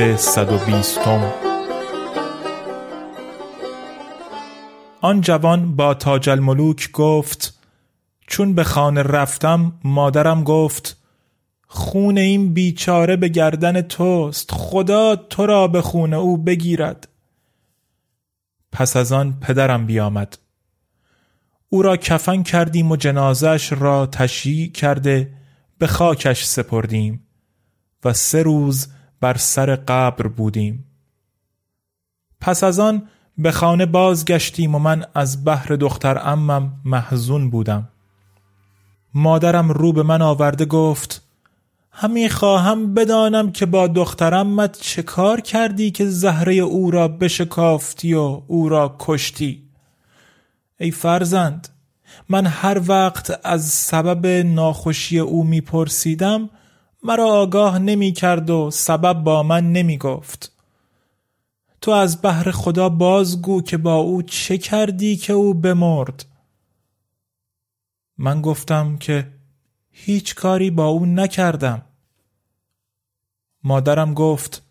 شب صد و بیستم. آن جوان با تاج الملوک گفت چون به خانه رفتم مادرم گفت خون این بیچاره به گردن توست خدا تو را به خون او بگیرد. پس از آن پدرم بیامد. او را کفن کردیم و جنازش را تشییع کرده به خاکش سپردیم و سه روز بر سر قبر بودیم. پس از آن به خانه بازگشتیم و من از بحر دختر امم محزون بودم. مادرم رو به من آورده گفت همی خواهم بدانم که با دخترمت چه کار کردی که زهره او را بشکافتی و او را کشتی؟ ای فرزند من هر وقت از سبب ناخوشی او میپرسیدم مرا آگاه نمی کرد و سبب با من نمی گفت. تو از بحر خدا بازگو که با او چه کردی که او بمرد؟ من گفتم که هیچ کاری با او نکردم. مادرم گفت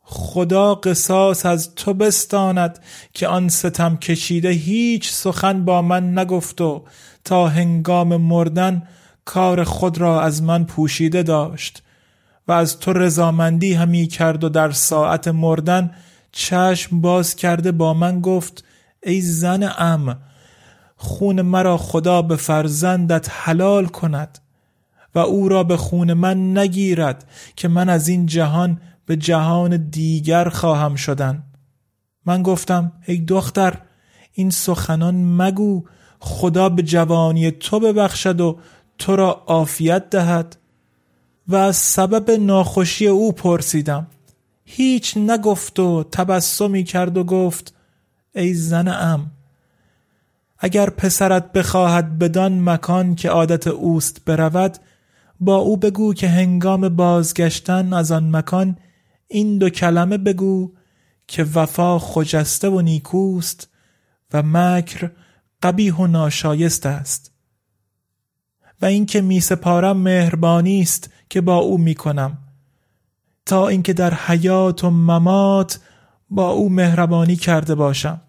خدا قصاص از تو بستاند که آن ستم کشیده هیچ سخن با من نگفت و تا هنگام مردن کار خود را از من پوشیده داشت و از تو رضامندی همی کرد و در ساعت مردن چشم باز کرده با من گفت ای زن ام خون مرا خدا به فرزندت حلال کند و او را به خون من نگیرد که من از این جهان به جهان دیگر خواهم شدن. من گفتم ای دختر این سخنان مگو خدا به جوانی تو ببخشد و تو را عافیت دهد و از سبب ناخوشی او پرسیدم. هیچ نگفت و تبسمی کرد و گفت ای زن ام اگر پسرت بخواهد بدان مکان که عادت اوست برود با او بگو که هنگام بازگشتن از آن مکان این دو کلمه بگو که وفا خجسته و نیکوست و مکر قبیح و ناشایست است. و اینکه می سپارم مهربانی است که با او می کنم. تا اینکه در حیات و ممات با او مهربانی کرده باشم.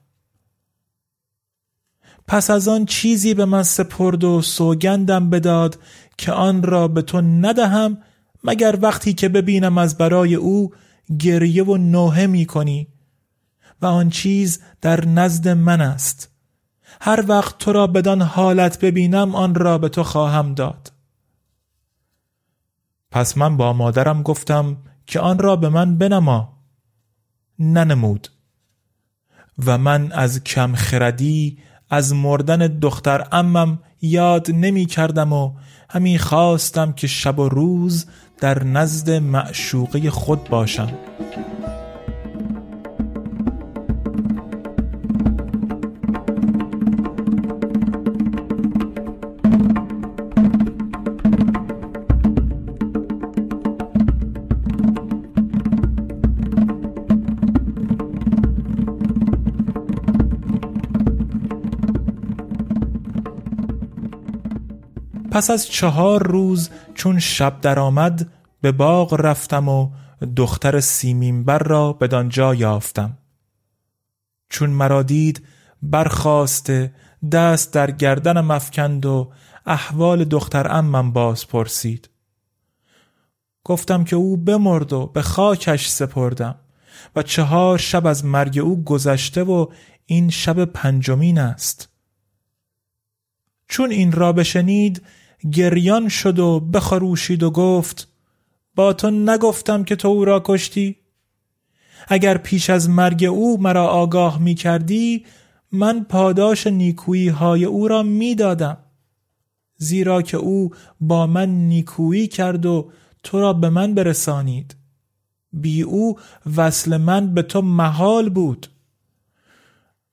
پس از آن چیزی به من سپرد و سوگندم بداد که آن را به تو ندهم مگر وقتی که ببینم از برای او گریه و نوحه می کنی و آن چیز در نزد من است. هر وقت تو را بدان حالت ببینم آن را به تو خواهم داد. پس من با مادرم گفتم که آن را به من بنما. ننمود. و من از کم خردی از مردن دختر امم یاد نمی کردم و همی خواستم که شب و روز در نزد معشوقه خود باشم. پس از چهار روز چون شب درآمد به باغ رفتم و دختر سیمینبر را بدانجا یافتم. چون مرا دید برخواسته دست در گردنم افکند و احوال دختر امم باز پرسید. گفتم که او بمرد و به خاکش سپردم و چهار شب از مرگ او گذشته و این شب پنجمین است. چون این را بشنید گریان شد و بخروشید و گفت با تو نگفتم که تو او را کشتی. اگر پیش از مرگ او مرا آگاه می کردی من پاداش نیکویی های او را می دادم. زیرا که او با من نیکویی کرد و تو را به من برسانید. بی او وصل من به تو محال بود.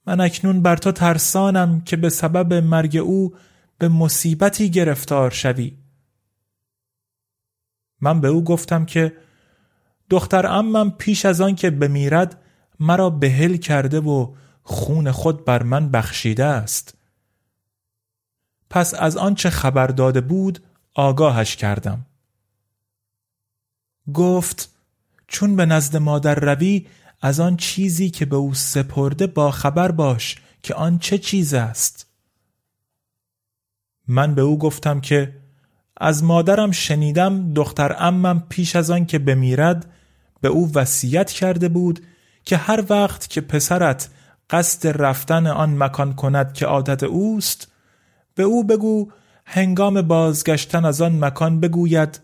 من اکنون بر تو ترسانم که به سبب مرگ او به مصیبتی گرفتار شوی. من به او گفتم که دختر امم پیش از آن که بمیرد مرا بهل کرده و خون خود بر من بخشیده است. پس از آنچه خبر داده بود آگاهش کردم. گفت چون به نزد مادر روی از آن چیزی که به او سپرده با خبر باش که آن چه چیز است. من به او گفتم که از مادرم شنیدم دختر امم پیش از آن که بمیرد به او وصیت کرده بود که هر وقت که پسرت قصد رفتن آن مکان کند که عادت اوست به او بگو هنگام بازگشتن از آن مکان بگوید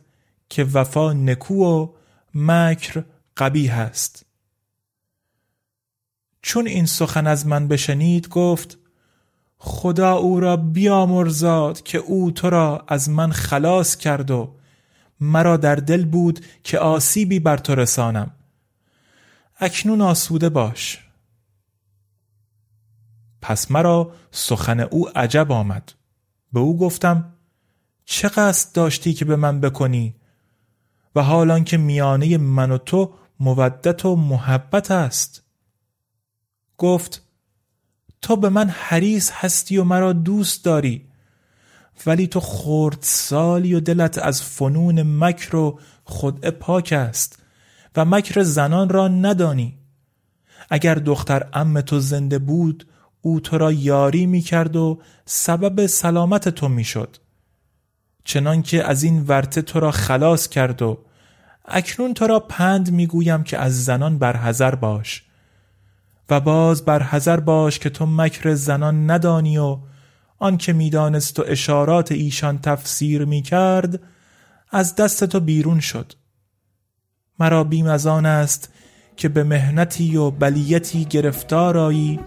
که وفا نکو و مکر قبیه است. چون این سخن از من بشنید گفت خدا او را بیامرزاد که او تو را از من خلاص کرد و مرا در دل بود که آسیبی بر تو رسانم. اکنون آسوده باش. پس مرا سخن او عجب آمد. به او گفتم چه قصد داشتی که به من بکنی؟ و حالان که میانه من و تو مودت و محبت است. گفت تو به من حریص هستی و مرا دوست داری. ولی تو خورد سالی و دلت از فنون مکر و خدعه پاک است و مکر زنان را ندانی. اگر دختر ام تو زنده بود او تو را یاری می کرد و سبب سلامت تو می شد چنان که از این ورته تو را خلاص کرد و اکنون تو را پند می گویم که از زنان برحذر باش. و باز بر حذر باش که تو مکر زنان ندانی و آن که می‌دانست و اشارات ایشان تفسیر می کرد از دست تو بیرون شد. مرا بیم از آن است که به مهنتی و بلیتی گرفتار آیی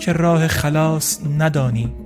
که راه خلاص ندانی.